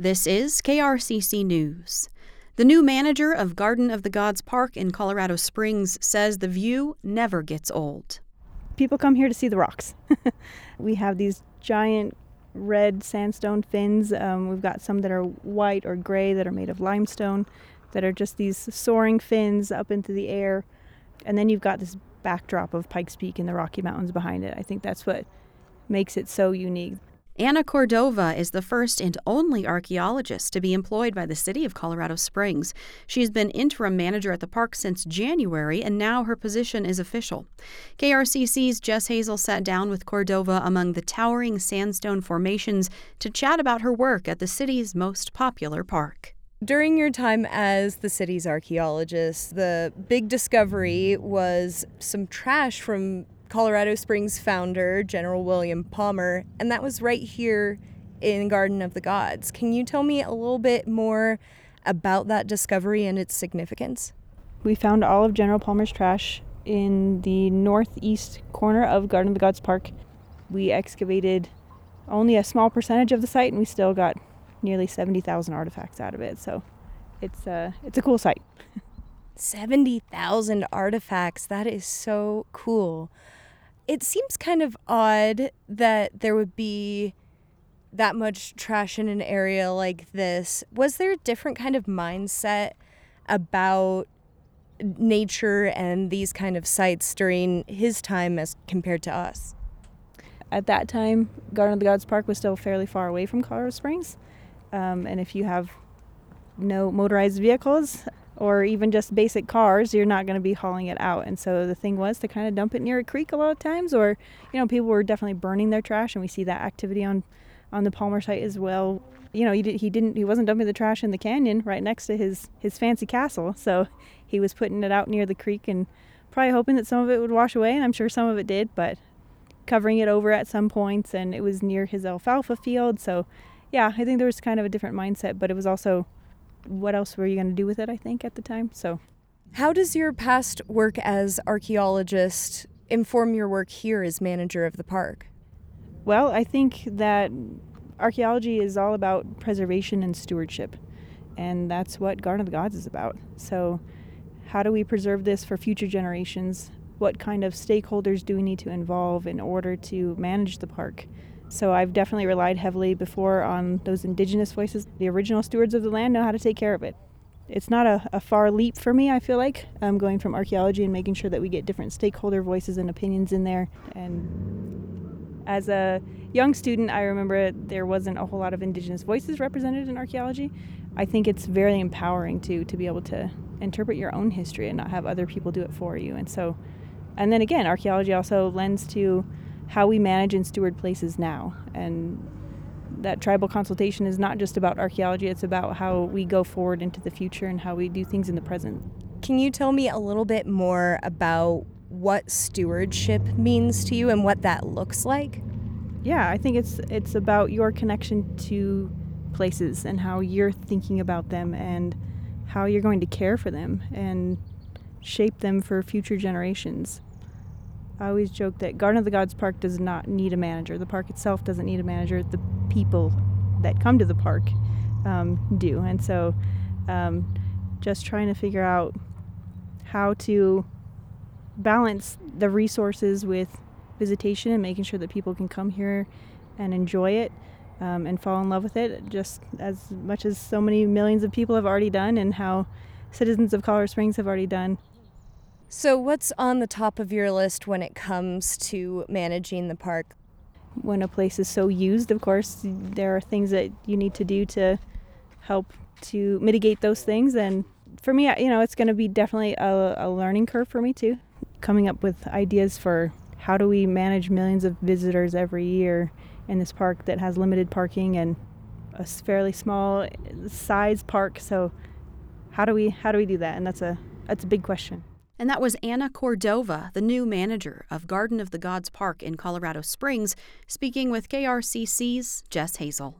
This is KRCC News. The new manager of Garden of the Gods Park in Colorado Springs says the view never gets old. People come here to see the rocks. we have these giant red sandstone fins. Um, we've got some that are white or gray that are made of limestone, that are just these soaring fins up into the air. And then you've got this backdrop of Pikes Peak and the Rocky Mountains behind it. I think that's what makes it so unique. Anna Cordova is the first and only archaeologist to be employed by the city of Colorado Springs. She's been interim manager at the park since January, and now her position is official. KRCC's Jess Hazel sat down with Cordova among the towering sandstone formations to chat about her work at the city's most popular park. During your time as the city's archaeologist, the big discovery was some trash from Colorado Springs founder, General William Palmer, and that was right here in Garden of the Gods. Can you tell me a little bit more about that discovery and its significance? We found all of General Palmer's trash in the northeast corner of Garden of the Gods Park. We excavated only a small percentage of the site, and we still got nearly 70,000 artifacts out of it. So it's, uh, it's a cool site. 70,000 artifacts. That is so cool it seems kind of odd that there would be that much trash in an area like this. Was there a different kind of mindset about nature and these kind of sites during his time as compared to us? At that time, Garden of the Gods Park was still fairly far away from Colorado Springs. Um, and if you have no motorized vehicles, or even just basic cars, you're not going to be hauling it out. And so the thing was to kind of dump it near a creek a lot of times, or you know, people were definitely burning their trash, and we see that activity on on the Palmer site as well. You know, he did, he didn't he wasn't dumping the trash in the canyon right next to his his fancy castle, so he was putting it out near the creek and probably hoping that some of it would wash away, and I'm sure some of it did, but covering it over at some points, and it was near his alfalfa field, so yeah, I think there was kind of a different mindset, but it was also what else were you going to do with it, I think, at the time. So, how does your past work as archaeologist inform your work here as manager of the park? Well, I think that archaeology is all about preservation and stewardship, and that's what Garden of the Gods is about. So, how do we preserve this for future generations? What kind of stakeholders do we need to involve in order to manage the park? So I've definitely relied heavily before on those indigenous voices. The original stewards of the land know how to take care of it. It's not a, a far leap for me, I feel like. I'm going from archaeology and making sure that we get different stakeholder voices and opinions in there. And as a young student, I remember there wasn't a whole lot of indigenous voices represented in archaeology. I think it's very empowering to to be able to interpret your own history and not have other people do it for you. And so, and then again, archaeology also lends to how we manage and steward places now. And that tribal consultation is not just about archaeology, it's about how we go forward into the future and how we do things in the present. Can you tell me a little bit more about what stewardship means to you and what that looks like? Yeah, I think it's it's about your connection to places and how you're thinking about them and how you're going to care for them and shape them for future generations. I always joke that Garden of the Gods Park does not need a manager. The park itself doesn't need a manager. The people that come to the park um, do. And so um, just trying to figure out how to balance the resources with visitation and making sure that people can come here and enjoy it um, and fall in love with it just as much as so many millions of people have already done and how citizens of Colorado Springs have already done. So, what's on the top of your list when it comes to managing the park? When a place is so used, of course, there are things that you need to do to help to mitigate those things. And for me, you know, it's going to be definitely a, a learning curve for me too. Coming up with ideas for how do we manage millions of visitors every year in this park that has limited parking and a fairly small eh, size park. So, how do we how do we do that? And that's a that's a big question. And that was Anna Cordova, the new manager of Garden of the Gods Park in Colorado Springs, speaking with KRCC's Jess Hazel.